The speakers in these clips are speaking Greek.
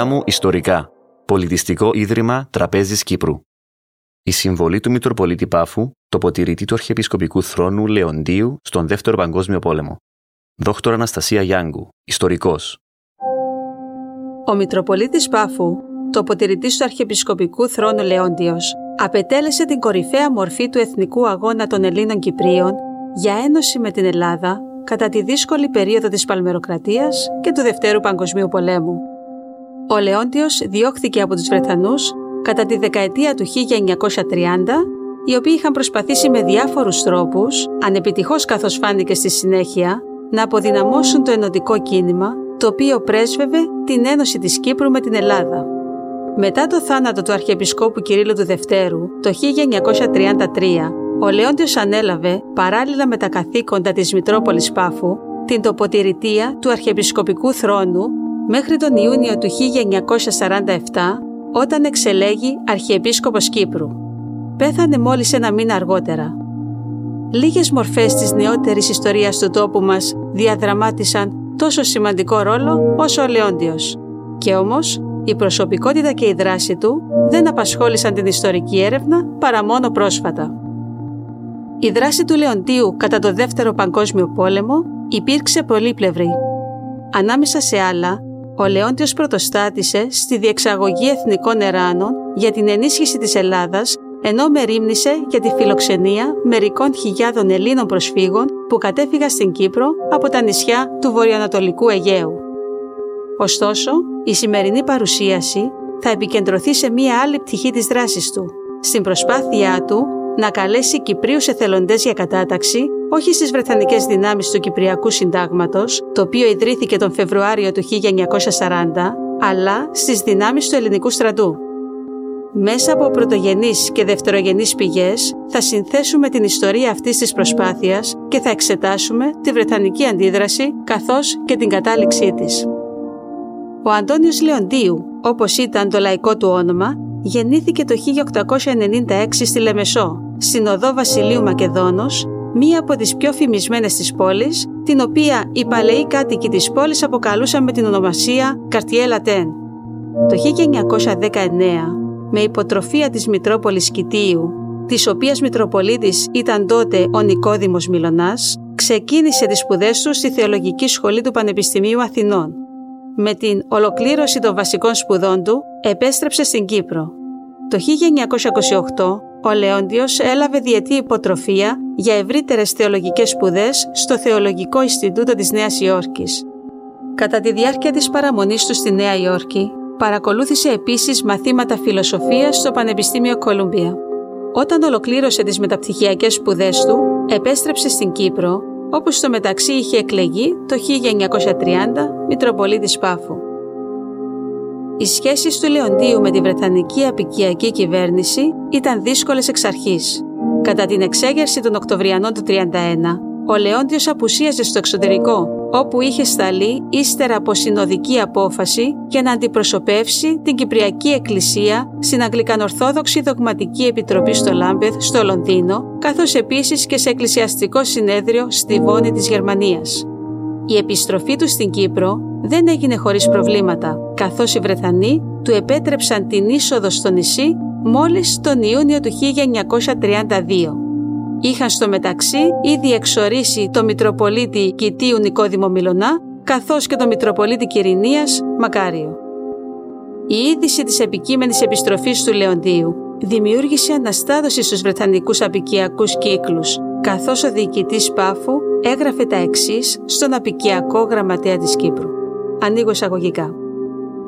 Δίπλα μου ιστορικά. Πολιτιστικό Ίδρυμα Τραπέζης Κύπρου. Η συμβολή του Μητροπολίτη Πάφου, το ποτηρητή του Αρχιεπισκοπικού Θρόνου Λεοντίου στον Δεύτερο Παγκόσμιο Πόλεμο. Δόκτωρα Αναστασία Γιάνγκου, ιστορικός. Ο Μητροπολίτης Πάφου, το ποτηρητή του Αρχιεπισκοπικού Θρόνου Λεόντιος, απετέλεσε την κορυφαία μορφή του εθνικού αγώνα των Ελλήνων Κυπρίων για ένωση με την Ελλάδα κατά τη δύσκολη περίοδο της Παλμεροκρατίας και του Δευτέρου Παγκοσμίου Πολέμου. Ο Λεόντιος διώχθηκε από τους Βρετανούς κατά τη δεκαετία του 1930, οι οποίοι είχαν προσπαθήσει με διάφορους τρόπους, ανεπιτυχώς καθώς φάνηκε στη συνέχεια, να αποδυναμώσουν το ενωτικό κίνημα, το οποίο πρέσβευε την ένωση της Κύπρου με την Ελλάδα. Μετά το θάνατο του Αρχιεπισκόπου Κυρίλλου του Δευτέρου το 1933, ο Λέοντιος ανέλαβε, παράλληλα με τα καθήκοντα της Μητρόπολης Πάφου, την τοποτηρητία του Αρχιεπισκοπικού Θρόνου μέχρι τον Ιούνιο του 1947, όταν εξελέγει Αρχιεπίσκοπος Κύπρου. Πέθανε μόλις ένα μήνα αργότερα. Λίγες μορφές της νεότερης ιστορίας του τόπου μας διαδραμάτισαν τόσο σημαντικό ρόλο όσο ο Λεόντιος. Και όμως, η προσωπικότητα και η δράση του δεν απασχόλησαν την ιστορική έρευνα παρά μόνο πρόσφατα. Η δράση του Λεοντίου κατά το Δεύτερο Παγκόσμιο Πόλεμο υπήρξε πολύπλευρη. Ανάμεσα σε άλλα, ο Λεόντιος πρωτοστάτησε στη διεξαγωγή εθνικών εράνων για την ενίσχυση της Ελλάδας ενώ μερίμνησε για τη φιλοξενία μερικών χιλιάδων Ελλήνων προσφύγων που κατέφυγαν στην Κύπρο από τα νησιά του βορειοανατολικού Αιγαίου. Ωστόσο, η σημερινή παρουσίαση θα επικεντρωθεί σε μία άλλη πτυχή της δράσης του, στην προσπάθειά του να καλέσει Κυπρίους εθελοντές για κατάταξη όχι στις Βρετανικές δυνάμεις του Κυπριακού Συντάγματος, το οποίο ιδρύθηκε τον Φεβρουάριο του 1940, αλλά στις δυνάμεις του ελληνικού στρατού. Μέσα από πρωτογενείς και δευτερογενείς πηγές θα συνθέσουμε την ιστορία αυτής της προσπάθειας και θα εξετάσουμε τη Βρετανική αντίδραση καθώς και την κατάληξή της. Ο Αντώνιος Λεοντίου, όπως ήταν το λαϊκό του όνομα, γεννήθηκε το 1896 στη Λεμεσό, στην οδό Βασιλείου Μακεδόνος, μία από τις πιο φημισμένες της πόλης, την οποία οι παλαιοί κάτοικοι της πόλης αποκαλούσαν με την ονομασία Καρτιέ Λατέν. Το 1919, με υποτροφία της Μητρόπολης Κιτίου, της οποίας Μητροπολίτης ήταν τότε ο Νικόδημος Μιλωνάς, ξεκίνησε τις σπουδές του στη Θεολογική Σχολή του Πανεπιστημίου Αθηνών. Με την ολοκλήρωση των βασικών σπουδών του, επέστρεψε στην Κύπρο. Το 1928, ο Λέοντιος έλαβε διετή υποτροφία για ευρύτερες θεολογικές σπουδές στο Θεολογικό Ινστιτούτο της Νέας Υόρκης. Κατά τη διάρκεια της παραμονής του στη Νέα Υόρκη, παρακολούθησε επίσης μαθήματα φιλοσοφίας στο Πανεπιστήμιο Κολουμπία. Όταν ολοκλήρωσε τις μεταπτυχιακές σπουδές του, επέστρεψε στην Κύπρο, όπου στο μεταξύ είχε εκλεγεί το 1930 Μητροπολίτης Πάφου. Οι σχέσεις του Λεοντίου με τη Βρετανική απικιακή κυβέρνηση ήταν δύσκολες εξ αρχής. Κατά την εξέγερση των Οκτωβριανών του 1931, ο Λεόντιος απουσίαζε στο εξωτερικό, όπου είχε σταλεί ύστερα από συνοδική απόφαση για να αντιπροσωπεύσει την Κυπριακή Εκκλησία στην Αγγλικανορθόδοξη Δογματική Επιτροπή στο Λάμπεθ στο Λονδίνο, καθώς επίσης και σε εκκλησιαστικό συνέδριο στη Βόνη της Γερμανίας. Η επιστροφή του στην Κύπρο δεν έγινε χωρίς προβλήματα, καθώς οι Βρετανοί του επέτρεψαν την είσοδο στο νησί μόλις τον Ιούνιο του 1932. Είχαν στο μεταξύ ήδη εξορίσει το Μητροπολίτη Κιτίου Νικόδημο Μιλωνά, καθώς και το Μητροπολίτη Κυρινίας Μακάριο. Η είδηση της επικείμενης επιστροφής του Λεοντίου δημιούργησε αναστάδωση στους Βρετανικούς απικιακούς κύκλους, καθώς ο διοικητής Πάφου έγραφε τα εξής στον απικιακό γραμματέα της Κύπρου. Ανοίγω εισαγωγικά.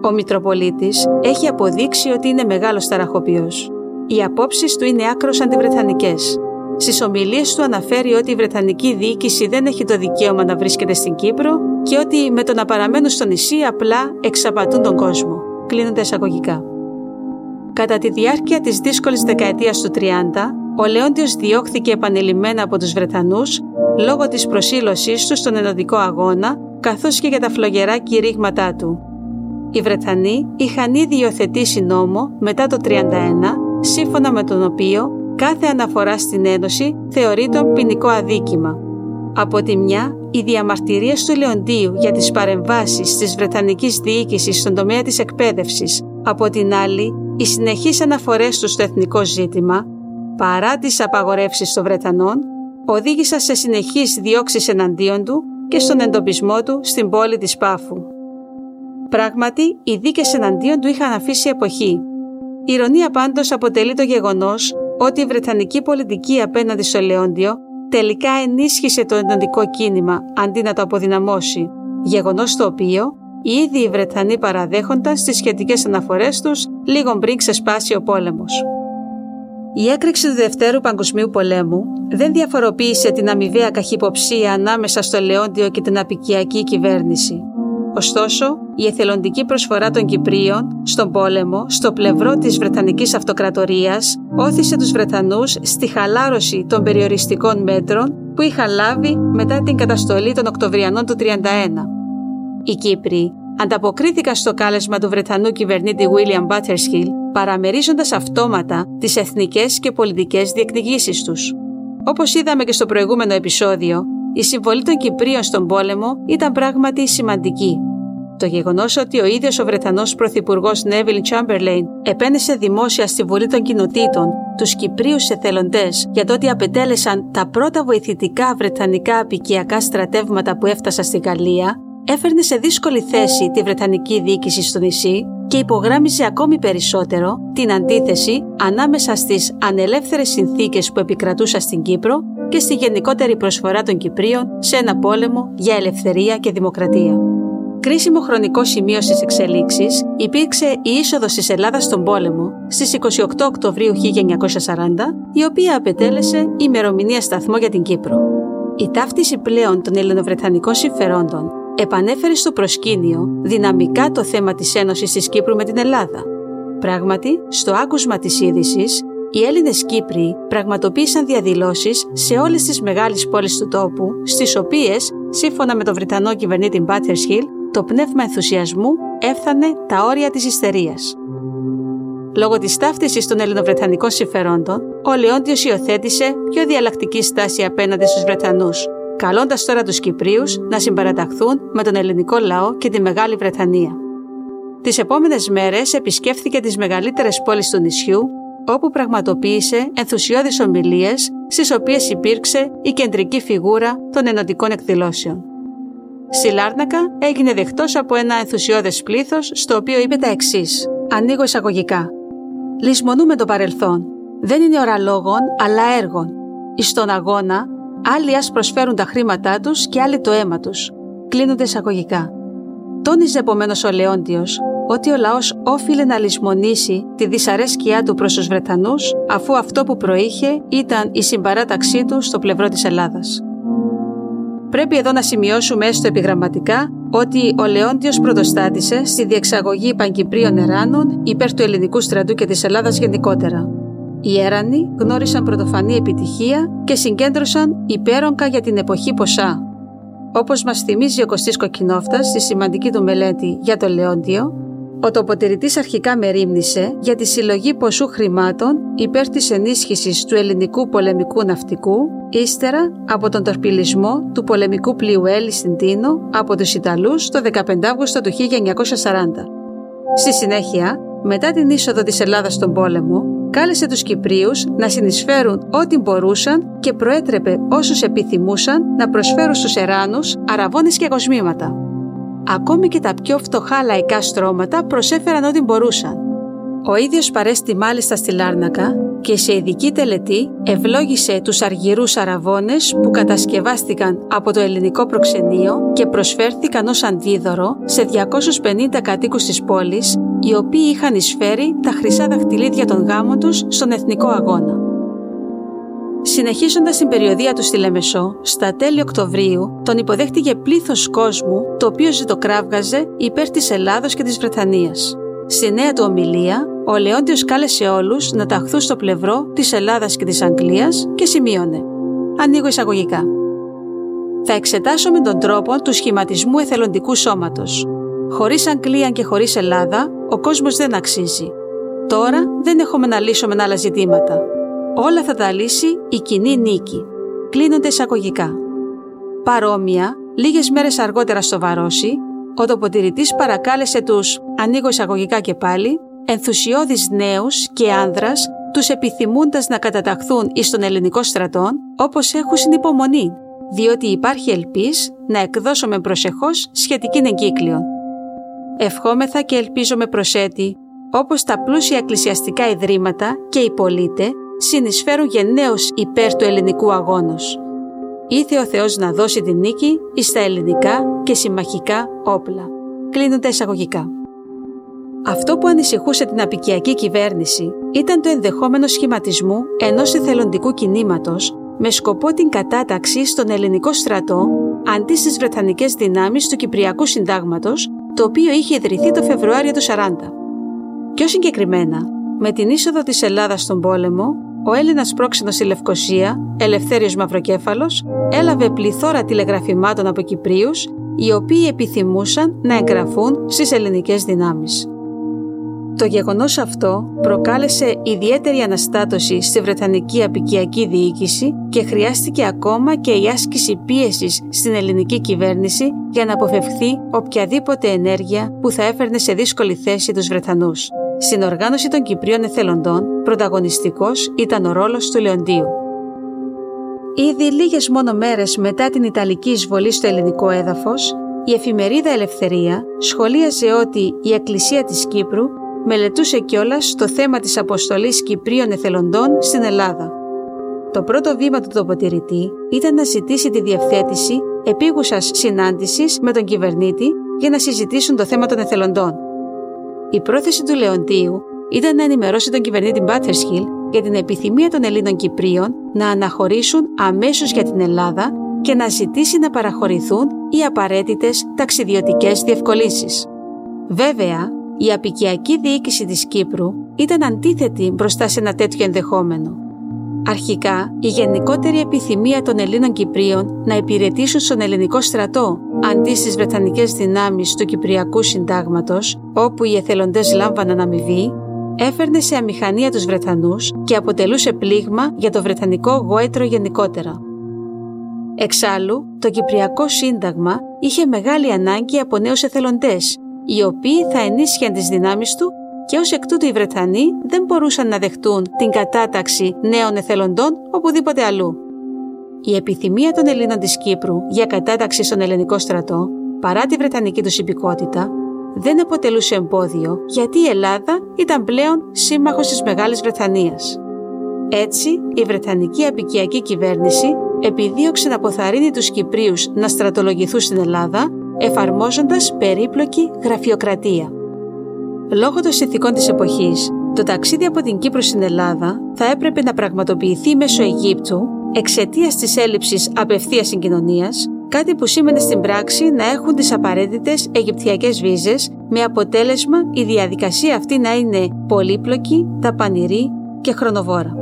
Ο Μητροπολίτης έχει αποδείξει ότι είναι μεγάλος ταραχοποιός. Οι απόψεις του είναι άκρως αντιβρετανικές. Στις ομιλίες του αναφέρει ότι η Βρετανική διοίκηση δεν έχει το δικαίωμα να βρίσκεται στην Κύπρο και ότι με το να παραμένουν στο νησί απλά εξαπατούν τον κόσμο. Κλείνονται εισαγωγικά. Κατά τη διάρκεια της δύσκολης δεκαετίας του 30, ο Λεόντιος διώχθηκε επανειλημμένα από τους Βρετανούς λόγω της προσήλωσής τους στον ενωδικό αγώνα καθώς και για τα φλογερά κηρύγματά του. Οι Βρετανοί είχαν ήδη υιοθετήσει νόμο μετά το 31, σύμφωνα με τον οποίο κάθε αναφορά στην Ένωση θεωρείται ποινικό αδίκημα. Από τη μια, οι διαμαρτυρίες του Λεοντίου για τις παρεμβάσεις της Βρετανικής διοίκησης στον τομέα της εκπαίδευσης, από την άλλη, οι συνεχείς αναφορές του στο εθνικό ζήτημα, παρά τις απαγορεύσεις των Βρετανών, οδήγησαν σε συνεχείς διώξεις εναντίον του και στον εντοπισμό του στην πόλη της Πάφου. Πράγματι, οι δίκες εναντίον του είχαν αφήσει εποχή. Η ηρωνία πάντως αποτελεί το γεγονός ότι η Βρετανική πολιτική απέναντι στο Λεόντιο τελικά ενίσχυσε το ενωτικό κίνημα αντί να το αποδυναμώσει, γεγονός το οποίο οι ίδιοι οι Βρετανοί παραδέχονταν στις σχετικές αναφορές τους λίγο πριν ξεσπάσει ο πόλεμος. Η έκρηξη του Δευτέρου Παγκοσμίου Πολέμου δεν διαφοροποίησε την αμοιβαία καχυποψία ανάμεσα στο Λεόντιο και την απικιακή κυβέρνηση. Ωστόσο, η εθελοντική προσφορά των Κυπρίων στον πόλεμο στο πλευρό της Βρετανικής Αυτοκρατορίας όθησε τους Βρετανούς στη χαλάρωση των περιοριστικών μέτρων που είχαν λάβει μετά την καταστολή των Οκτωβριανών του 1931. Οι Κύπροι ανταποκρίθηκαν στο κάλεσμα του Βρετανού κυβερνήτη William Butterskill παραμερίζοντας αυτόματα τις εθνικές και πολιτικές διεκδικήσεις τους. Όπως είδαμε και στο προηγούμενο επεισόδιο, η συμβολή των Κυπρίων στον πόλεμο ήταν πράγματι σημαντική. Το γεγονός ότι ο ίδιος ο Βρετανός Πρωθυπουργός Νέβιλ Τσάμπερλέιν επένεσε δημόσια στη Βουλή των Κοινοτήτων τους Κυπρίους εθελοντές για το ότι απετέλεσαν τα πρώτα βοηθητικά βρετανικά απικιακά στρατεύματα που έφτασαν στη Γαλλία, έφερνε σε δύσκολη θέση τη Βρετανική διοίκηση στο νησί και υπογράμμιζε ακόμη περισσότερο την αντίθεση ανάμεσα στις ανελεύθερες συνθήκες που επικρατούσαν στην Κύπρο και στη γενικότερη προσφορά των Κυπρίων σε ένα πόλεμο για ελευθερία και δημοκρατία. Κρίσιμο χρονικό σημείο στις εξελίξεις υπήρξε η είσοδος της Ελλάδας στον πόλεμο στις 28 Οκτωβρίου 1940, η οποία απετέλεσε ημερομηνία σταθμό για την Κύπρο. Η ταύτιση πλέον των ελληνοβρετανικών συμφερόντων επανέφερε στο προσκήνιο δυναμικά το θέμα της Ένωσης της Κύπρου με την Ελλάδα. Πράγματι, στο άκουσμα της είδησης, οι Έλληνες Κύπροι πραγματοποίησαν διαδηλώσεις σε όλες τις μεγάλες πόλεις του τόπου, στις οποίες, σύμφωνα με τον Βρετανό κυβερνήτη Μπάτερς Χιλ, το πνεύμα ενθουσιασμού έφτανε τα όρια της ιστερίας. Λόγω της ταύτισης των ελληνοβρετανικών συμφερόντων, ο Λεόντιος υιοθέτησε πιο διαλλακτική στάση απέναντι στους Βρετανούς, καλώντας τώρα τους Κυπρίους να συμπαραταχθούν με τον ελληνικό λαό και τη Μεγάλη Βρετανία. Τις επόμενες μέρες επισκέφθηκε τις μεγαλύτερες πόλεις του νησιού, όπου πραγματοποίησε ενθουσιώδεις ομιλίες, στις οποίες υπήρξε η κεντρική φιγούρα των ενωτικών εκδηλώσεων. Στη Λάρνακα έγινε δεκτός από ένα ενθουσιώδες πλήθος, στο οποίο είπε τα εξής. Ανοίγω εισαγωγικά. Λυσμονούμε το παρελθόν. Δεν είναι ώρα λόγων, αλλά έργων. Εις τον αγώνα Άλλοι ας προσφέρουν τα χρήματά τους και άλλοι το αίμα τους. Κλείνονται εισαγωγικά. Τόνιζε επομένως ο Λεόντιος ότι ο λαός όφιλε να λησμονήσει τη δυσαρέσκειά του προς τους Βρετανούς αφού αυτό που προείχε ήταν η συμπαράταξή του στο πλευρό της Ελλάδας. Πρέπει εδώ να σημειώσουμε έστω επιγραμματικά ότι ο Λεόντιος πρωτοστάτησε στη διεξαγωγή Παγκυπρίων Εράνων υπέρ του ελληνικού στρατού και της Ελλάδας γενικότερα. Οι Έρανοι γνώρισαν πρωτοφανή επιτυχία και συγκέντρωσαν υπέρογκα για την εποχή ποσά. Όπως μας θυμίζει ο Κωστής Κοκκινόφτας στη σημαντική του μελέτη για το Λεόντιο, ο τοποτηρητής αρχικά μερίμνησε για τη συλλογή ποσού χρημάτων υπέρ της ενίσχυσης του ελληνικού πολεμικού ναυτικού, ύστερα από τον τορπιλισμό του πολεμικού πλοίου Έλλης στην Τίνο από τους Ιταλούς το 15 Αύγουστο του 1940. Στη συνέχεια, μετά την είσοδο της Ελλάδας στον πόλεμο, κάλεσε τους Κυπρίους να συνεισφέρουν ό,τι μπορούσαν και προέτρεπε όσους επιθυμούσαν να προσφέρουν στους Εράνους αραβώνες και κοσμήματα. Ακόμη και τα πιο φτωχά λαϊκά στρώματα προσέφεραν ό,τι μπορούσαν. Ο ίδιος παρέστη μάλιστα στη Λάρνακα και σε ειδική τελετή ευλόγησε τους αργυρούς αραβώνες που κατασκευάστηκαν από το ελληνικό προξενείο και προσφέρθηκαν ως αντίδωρο σε 250 κατοίκους της πόλης οι οποίοι είχαν εισφέρει τα χρυσά δαχτυλίδια των γάμων τους στον εθνικό αγώνα. Συνεχίζοντας την περιοδία τους στη Λεμεσό, στα τέλη Οκτωβρίου τον υποδέχτηκε πλήθος κόσμου το οποίο ζητοκράβγαζε υπέρ της Ελλάδος και της Βρετανίας. Στη νέα του ομιλία, ο Λεόντιος κάλεσε όλους να ταχθούν στο πλευρό της Ελλάδας και της Αγγλίας και σημείωνε. Ανοίγω εισαγωγικά. Θα εξετάσω με τον τρόπο του σχηματισμού εθελοντικού σώματος. Χωρίς Αγγλία και χωρίς Ελλάδα, ο κόσμος δεν αξίζει. Τώρα δεν έχουμε να λύσουμε άλλα ζητήματα. Όλα θα τα λύσει η κοινή νίκη. Κλείνονται εισαγωγικά. Παρόμοια, λίγες μέρες αργότερα στο Βαρόσι, ο τοποτηρητής παρακάλεσε τους, ανοίγω εισαγωγικά και πάλι, ενθουσιώδεις νέους και άνδρας, τους επιθυμούντας να καταταχθούν εις τον ελληνικό στρατόν, όπως έχουν συνυπομονή, διότι υπάρχει ελπίς να εκδώσουμε προσεχώς σχετική εγκύκλιο. Ευχόμεθα και ελπίζομαι προσέτη, όπως τα πλούσια εκκλησιαστικά ιδρύματα και οι πολίτε συνεισφέρουν γενναίως υπέρ του ελληνικού αγώνος. Ήθε ο Θεός να δώσει την νίκη εις τα ελληνικά και συμμαχικά όπλα. Κλείνουν εισαγωγικά. Αυτό που ανησυχούσε την απικιακή κυβέρνηση ήταν το ενδεχόμενο σχηματισμού ενός εθελοντικού κινήματος με σκοπό την κατάταξη στον ελληνικό στρατό αντί στις Βρετανικές δυνάμεις του Κυπριακού Συντάγματος, το οποίο είχε ιδρυθεί το Φεβρουάριο του 40. Πιο συγκεκριμένα, με την είσοδο της Ελλάδας στον πόλεμο, ο Έλληνας πρόξενος στη Λευκοσία, Ελευθέριος Μαυροκέφαλος, έλαβε πληθώρα τηλεγραφημάτων από Κυπρίους, οι οποίοι επιθυμούσαν να εγγραφούν στις ελληνικές δυνάμεις. Το γεγονός αυτό προκάλεσε ιδιαίτερη αναστάτωση στη Βρετανική απικιακή διοίκηση και χρειάστηκε ακόμα και η άσκηση πίεσης στην ελληνική κυβέρνηση για να αποφευχθεί οποιαδήποτε ενέργεια που θα έφερνε σε δύσκολη θέση τους Βρετανούς. Στην οργάνωση των Κυπρίων εθελοντών, πρωταγωνιστικός ήταν ο ρόλος του Λεοντίου. Ήδη λίγες μόνο μέρες μετά την Ιταλική εισβολή στο ελληνικό έδαφος, η εφημερίδα Ελευθερία σχολίαζε ότι η Εκκλησία της Κύπρου μελετούσε κιόλας το θέμα της αποστολής Κυπρίων εθελοντών στην Ελλάδα. Το πρώτο βήμα του τοποτηρητή ήταν να ζητήσει τη διευθέτηση επίγουσας συνάντησης με τον κυβερνήτη για να συζητήσουν το θέμα των εθελοντών. Η πρόθεση του Λεοντίου ήταν να ενημερώσει τον κυβερνήτη Μπάτερσχιλ για την επιθυμία των Ελλήνων Κυπρίων να αναχωρήσουν αμέσως για την Ελλάδα και να ζητήσει να παραχωρηθούν οι απαραίτητες ταξιδιωτικές διευκολύνσεις. Βέβαια, η απικιακή διοίκηση της Κύπρου ήταν αντίθετη μπροστά σε ένα τέτοιο ενδεχόμενο. Αρχικά, η γενικότερη επιθυμία των Ελλήνων Κυπρίων να υπηρετήσουν στον ελληνικό στρατό αντί στις Βρετανικές δυνάμεις του Κυπριακού Συντάγματος, όπου οι εθελοντές λάμβαναν αμοιβή, έφερνε σε αμηχανία τους Βρετανούς και αποτελούσε πλήγμα για το Βρετανικό γόητρο γενικότερα. Εξάλλου, το Κυπριακό Σύνταγμα είχε μεγάλη ανάγκη από νέους εθελοντές, οι οποίοι θα ενίσχυαν τις δυνάμεις του και ως εκ τούτου οι Βρετανοί δεν μπορούσαν να δεχτούν την κατάταξη νέων εθελοντών οπουδήποτε αλλού. Η επιθυμία των Ελλήνων της Κύπρου για κατάταξη στον ελληνικό στρατό, παρά τη βρετανική τους υπηκότητα, δεν αποτελούσε εμπόδιο γιατί η Ελλάδα ήταν πλέον σύμμαχος της Μεγάλης Βρετανίας. Έτσι, η Βρετανική απικιακή κυβέρνηση επιδίωξε να αποθαρρύνει τους Κυπρίους να στρατολογηθούν στην Ελλάδα εφαρμόζοντας περίπλοκη γραφειοκρατία. Λόγω των συνθηκών της εποχής, το ταξίδι από την Κύπρο στην Ελλάδα θα έπρεπε να πραγματοποιηθεί μέσω Αιγύπτου εξαιτίας της έλλειψης απευθείας συγκοινωνίας, κάτι που σήμαινε στην πράξη να έχουν τις απαραίτητες Αιγυπτιακές βίζες, με αποτέλεσμα η διαδικασία αυτή να είναι πολύπλοκη, ταπανηρή και χρονοβόρα.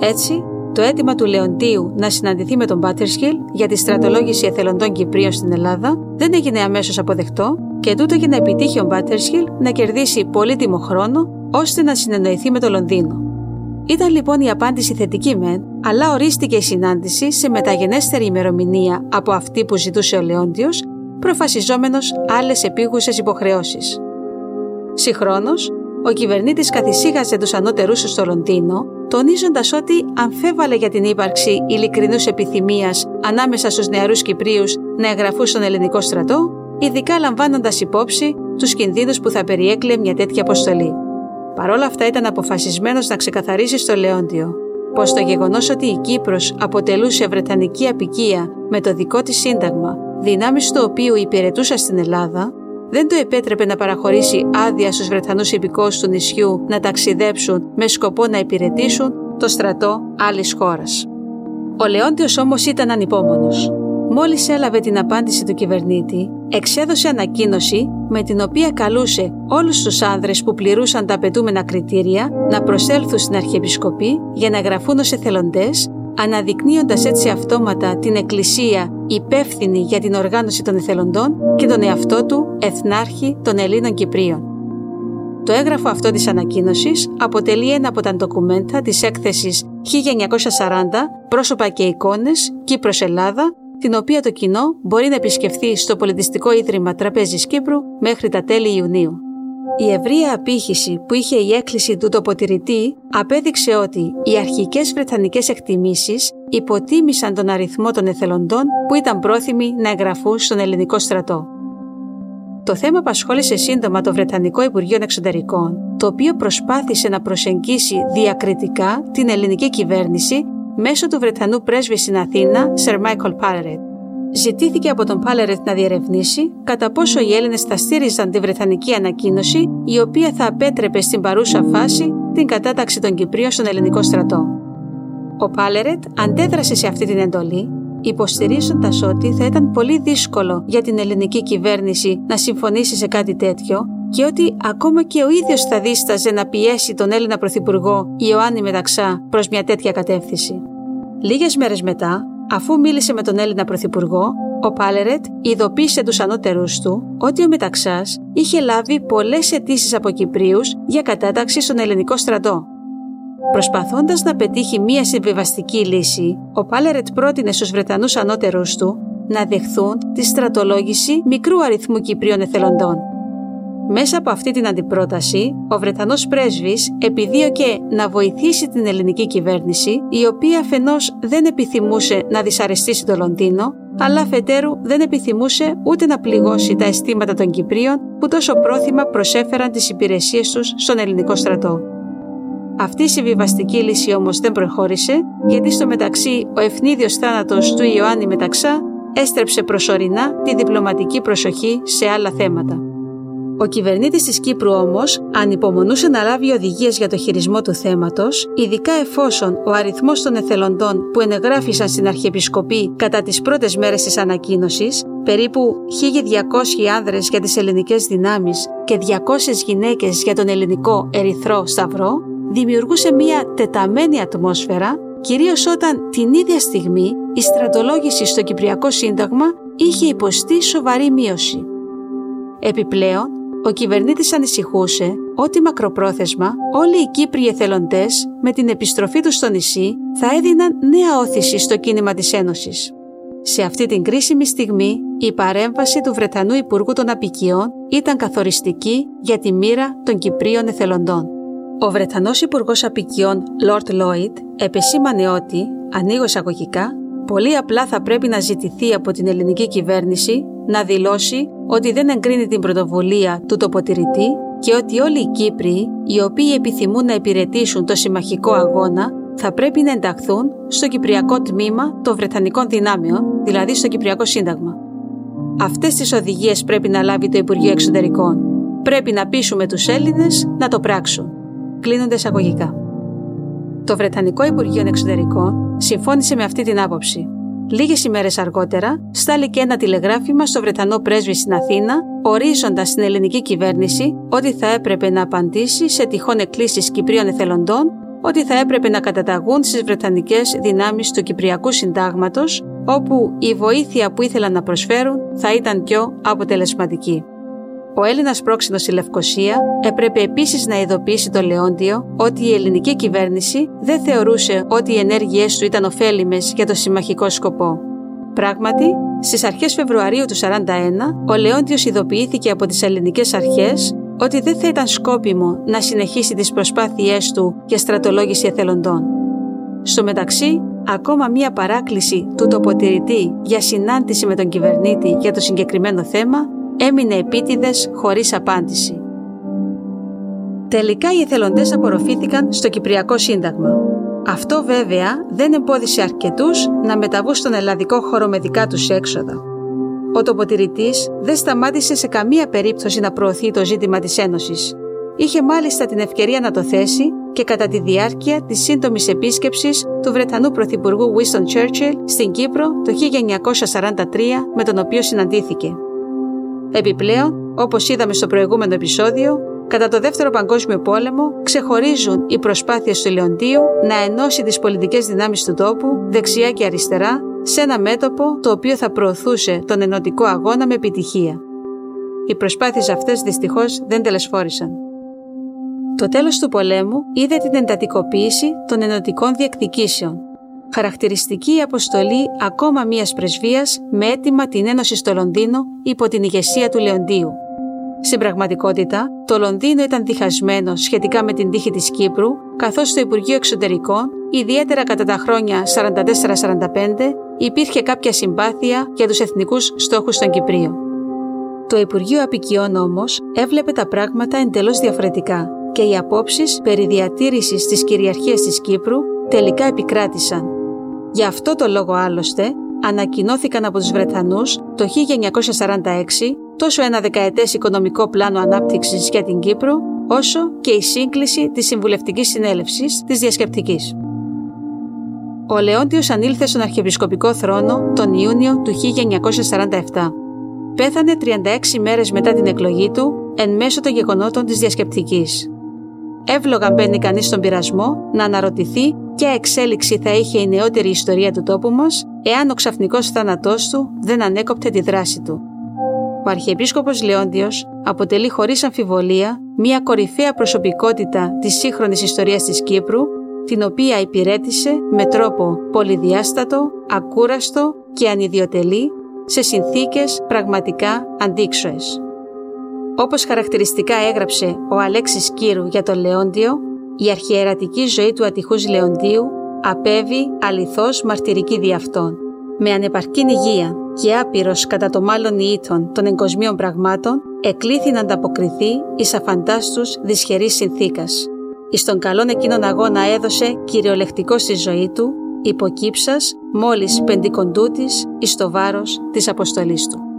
Έτσι, το αίτημα του Λεοντίου να συναντηθεί με τον Πάτερσχιλ για τη στρατολόγηση εθελοντών Κυπρίων στην Ελλάδα δεν έγινε αμέσως αποδεκτό και τούτο για να επιτύχει ο Πάτερσχιλ να κερδίσει πολύτιμο χρόνο ώστε να συνεννοηθεί με το Λονδίνο. Ήταν λοιπόν η απάντηση θετική μεν, αλλά ορίστηκε η συνάντηση σε μεταγενέστερη ημερομηνία από αυτή που ζητούσε ο Λεόντιος, προφασιζόμενος άλλες επίγουσες υποχρεώσεις. Συγχρόνως, ο κυβερνήτης καθησύχασε τους ανώτερούς του στο Λονδίνο, τονίζοντας ότι αμφέβαλε για την ύπαρξη ειλικρινούς επιθυμίας ανάμεσα στους νεαρούς Κυπρίους να εγγραφούν στον ελληνικό στρατό, ειδικά λαμβάνοντας υπόψη τους κινδύνους που θα περιέκλε μια τέτοια αποστολή. Παρόλα αυτά ήταν αποφασισμένος να ξεκαθαρίσει στο Λεόντιο πως το γεγονός ότι η Κύπρος αποτελούσε βρετανική απικία με το δικό της σύνταγμα, δυνάμεις του οποίου υπηρετούσα στην Ελλάδα, δεν το επέτρεπε να παραχωρήσει άδεια στους Βρετανούς υπηκόους του νησιού να ταξιδέψουν με σκοπό να υπηρετήσουν το στρατό άλλης χώρας. Ο Λεόντιος όμως ήταν ανυπόμονος. Μόλις έλαβε την απάντηση του κυβερνήτη, εξέδωσε ανακοίνωση με την οποία καλούσε όλους τους άνδρες που πληρούσαν τα απαιτούμενα κριτήρια να προσέλθουν στην Αρχιεπισκοπή για να γραφούν ως εθελοντές αναδεικνύοντας έτσι αυτόματα την Εκκλησία υπεύθυνη για την οργάνωση των εθελοντών και τον εαυτό του Εθνάρχη των Ελλήνων Κυπρίων. Το έγγραφο αυτό της ανακοίνωσης αποτελεί ένα από τα ντοκουμέντα της έκθεσης 1940 «Πρόσωπα και εικόνες Κύπρος Ελλάδα» την οποία το κοινό μπορεί να επισκεφθεί στο Πολιτιστικό Ίδρυμα Τραπέζης Κύπρου μέχρι τα τέλη Ιουνίου. Η ευρεία απήχηση που είχε η έκκληση του τοποτηρητή απέδειξε ότι οι αρχικές βρετανικές εκτιμήσεις υποτίμησαν τον αριθμό των εθελοντών που ήταν πρόθυμοι να εγγραφούν στον ελληνικό στρατό. Το θέμα απασχόλησε σύντομα το Βρετανικό Υπουργείο Εξωτερικών, το οποίο προσπάθησε να προσεγγίσει διακριτικά την ελληνική κυβέρνηση μέσω του Βρετανού πρέσβη στην Αθήνα, Sir Michael Paleret. Ζητήθηκε από τον Πάλερετ να διερευνήσει κατά πόσο οι Έλληνες θα στήριζαν τη Βρετανική ανακοίνωση, η οποία θα απέτρεπε στην παρούσα φάση την κατάταξη των Κυπρίων στον ελληνικό στρατό. Ο Πάλερετ αντέδρασε σε αυτή την εντολή, υποστηρίζοντας ότι θα ήταν πολύ δύσκολο για την ελληνική κυβέρνηση να συμφωνήσει σε κάτι τέτοιο και ότι ακόμα και ο ίδιος θα δίσταζε να πιέσει τον Έλληνα Πρωθυπουργό Ιωάννη Μεταξά προς μια τέτοια κατεύθυνση. Λίγες μέρες μετά, Αφού μίλησε με τον Έλληνα Πρωθυπουργό, ο Πάλερετ ειδοποίησε τους ανώτερους του ότι ο Μεταξάς είχε λάβει πολλές αιτήσεις από Κυπρίους για κατάταξη στον ελληνικό στρατό. Προσπαθώντας να πετύχει μία συμβιβαστική λύση, ο Πάλερετ πρότεινε στους Βρετανούς ανώτερους του να δεχθούν τη στρατολόγηση μικρού αριθμού Κυπρίων εθελοντών. Μέσα από αυτή την αντιπρόταση, ο Βρετανός πρέσβης επιδίωκε να βοηθήσει την ελληνική κυβέρνηση, η οποία αφενός δεν επιθυμούσε να δυσαρεστήσει το Λονδίνο, αλλά αφετέρου δεν επιθυμούσε ούτε να πληγώσει τα αισθήματα των Κυπρίων που τόσο πρόθυμα προσέφεραν τις υπηρεσίες τους στον ελληνικό στρατό. Αυτή η συμβιβαστική λύση όμως δεν προχώρησε, γιατί στο μεταξύ ο ευνίδιο θάνατος του Ιωάννη Μεταξά έστρεψε προσωρινά τη διπλωματική προσοχή σε άλλα θέματα. Ο κυβερνήτης της Κύπρου όμως ανυπομονούσε να λάβει οδηγίες για το χειρισμό του θέματος, ειδικά εφόσον ο αριθμός των εθελοντών που ενεγράφησαν στην Αρχιεπισκοπή κατά τις πρώτες μέρες της ανακοίνωσης, περίπου 1.200 άνδρες για τις ελληνικές δυνάμεις και 200 γυναίκες για τον ελληνικό Ερυθρό Σταυρό, δημιουργούσε μια τεταμένη ατμόσφαιρα, κυρίως όταν την ίδια στιγμή η στρατολόγηση στο Κυπριακό Σύνταγμα είχε υποστεί σοβαρή μείωση. Επιπλέον, ο κυβερνήτης ανησυχούσε ότι μακροπρόθεσμα όλοι οι Κύπριοι εθελοντές με την επιστροφή τους στο νησί θα έδιναν νέα όθηση στο κίνημα της Ένωσης. Σε αυτή την κρίσιμη στιγμή, η παρέμβαση του Βρετανού Υπουργού των Απικιών ήταν καθοριστική για τη μοίρα των Κυπρίων εθελοντών. Ο Βρετανός Υπουργός Απικιών Lord Lloyd επεσήμανε ότι, ανοίγω εισαγωγικά, πολύ απλά θα πρέπει να ζητηθεί από την ελληνική κυβέρνηση να δηλώσει ότι δεν εγκρίνει την πρωτοβουλία του τοποτηρητή και ότι όλοι οι Κύπροι, οι οποίοι επιθυμούν να υπηρετήσουν το συμμαχικό αγώνα, θα πρέπει να ενταχθούν στο Κυπριακό τμήμα των Βρετανικών δυνάμεων, δηλαδή στο Κυπριακό Σύνταγμα. Αυτές τις οδηγίες πρέπει να λάβει το Υπουργείο Εξωτερικών. Πρέπει να πείσουμε τους Έλληνες να το πράξουν. Κλείνονται εισαγωγικά. Το Βρετανικό Υπουργείο Εξωτερικών συμφώνησε με αυτή την άποψη Λίγες ημέρες αργότερα, στάλει ένα τηλεγράφημα στο Βρετανό πρέσβη στην Αθήνα, ορίζοντας στην ελληνική κυβέρνηση ότι θα έπρεπε να απαντήσει σε τυχόν εκκλήσεις Κυπρίων εθελοντών, ότι θα έπρεπε να καταταγούν στις Βρετανικές δυνάμεις του Κυπριακού Συντάγματος, όπου η βοήθεια που ήθελαν να προσφέρουν θα ήταν πιο αποτελεσματική. Ο Έλληνας πρόξενος στη Λευκοσία έπρεπε επίσης να ειδοποιήσει το Λεόντιο ότι η ελληνική κυβέρνηση δεν θεωρούσε ότι οι ενέργειές του ήταν ωφέλιμες για το συμμαχικό σκοπό. Πράγματι, στις αρχές Φεβρουαρίου του 1941, ο Λεόντιος ειδοποιήθηκε από τις ελληνικές αρχές ότι δεν θα ήταν σκόπιμο να συνεχίσει τις προσπάθειές του για στρατολόγηση εθελοντών. Στο μεταξύ, ακόμα μία παράκληση του τοποτηρητή για συνάντηση με τον κυβερνήτη για το συγκεκριμένο θέμα έμεινε επίτηδες χωρίς απάντηση. Τελικά οι εθελοντές απορροφήθηκαν στο Κυπριακό Σύνταγμα. Αυτό βέβαια δεν εμπόδισε αρκετούς να μεταβούν στον ελλαδικό χώρο με δικά τους έξοδα. Ο τοποτηρητής δεν σταμάτησε σε καμία περίπτωση να προωθεί το ζήτημα της Ένωσης. Είχε μάλιστα την ευκαιρία να το θέσει και κατά τη διάρκεια της σύντομης επίσκεψης του Βρετανού Πρωθυπουργού Winston Churchill στην Κύπρο το 1943 με τον οποίο συναντήθηκε. Επιπλέον, όπως είδαμε στο προηγούμενο επεισόδιο, κατά το Δεύτερο Παγκόσμιο Πόλεμο ξεχωρίζουν οι προσπάθειες του Λεοντίου να ενώσει τις πολιτικές δυνάμεις του τόπου, δεξιά και αριστερά, σε ένα μέτωπο το οποίο θα προωθούσε τον ενωτικό αγώνα με επιτυχία. Οι προσπάθειες αυτές δυστυχώς δεν τελεσφόρησαν. Το τέλος του πολέμου είδε την εντατικοποίηση των ενωτικών διεκδικήσεων. Χαρακτηριστική η αποστολή ακόμα μίας πρεσβείας με αίτημα την ένωση στο Λονδίνο υπό την ηγεσία του Λεοντίου. Στην πραγματικότητα, το Λονδίνο ήταν διχασμένο σχετικά με την τύχη της Κύπρου, καθώς το Υπουργείο Εξωτερικών, ιδιαίτερα κατά τα χρόνια 44-45, υπήρχε κάποια συμπάθεια για τους εθνικούς στόχους των Κυπρίων. Το Υπουργείο Απικιών όμως έβλεπε τα πράγματα εντελώς διαφορετικά και οι απόψεις περί διατήρησης της κυριαρχίας της Κύπρου τελικά επικράτησαν. Γι' αυτό το λόγο άλλωστε ανακοινώθηκαν από τους Βρετανούς το 1946 τόσο ένα δεκαετές οικονομικό πλάνο ανάπτυξης για την Κύπρο, όσο και η σύγκληση της Συμβουλευτικής Συνέλευσης της Διασκεπτικής. Ο Λεόντιος ανήλθε στον αρχιεπισκοπικό θρόνο τον Ιούνιο του 1947. Πέθανε 36 μέρες μετά την εκλογή του εν μέσω των γεγονότων της Διασκεπτικής. Εύλογα μπαίνει κανείς στον πειρασμό να αναρωτηθεί ποια εξέλιξη θα είχε η νεότερη ιστορία του τόπου μας εάν ο ξαφνικός θάνατός του δεν ανέκοπτε τη δράση του; Ο Αρχιεπίσκοπος Λεόντιος αποτελεί χωρίς αμφιβολία μια κορυφαία προσωπικότητα της σύγχρονης ιστορίας της Κύπρου, την οποία υπηρέτησε με τρόπο πολυδιάστατο, ακούραστο και ανιδιοτελή σε συνθήκες πραγματικά αντίξωες. Όπως χαρακτηριστικά έγραψε ο Αλέξης Κύρου για τον Λεόντιο, η αρχιερατική ζωή του ατυχούς Λεοντίου απέβει αληθώς μαρτυρική δι' αυτόν. Με ανεπαρκή υγεία και άπειρος κατά το μάλλον ήτων των εγκοσμίων πραγμάτων, εκλήθη να ανταποκριθεί εις αφαντάστους δυσχερής συνθήκας. Εις τον καλόν εκείνον αγώνα έδωσε κυριολεκτικό στη ζωή του, υποκύψας μόλις πεντικοντούτης εις το βάρος της αποστολής του.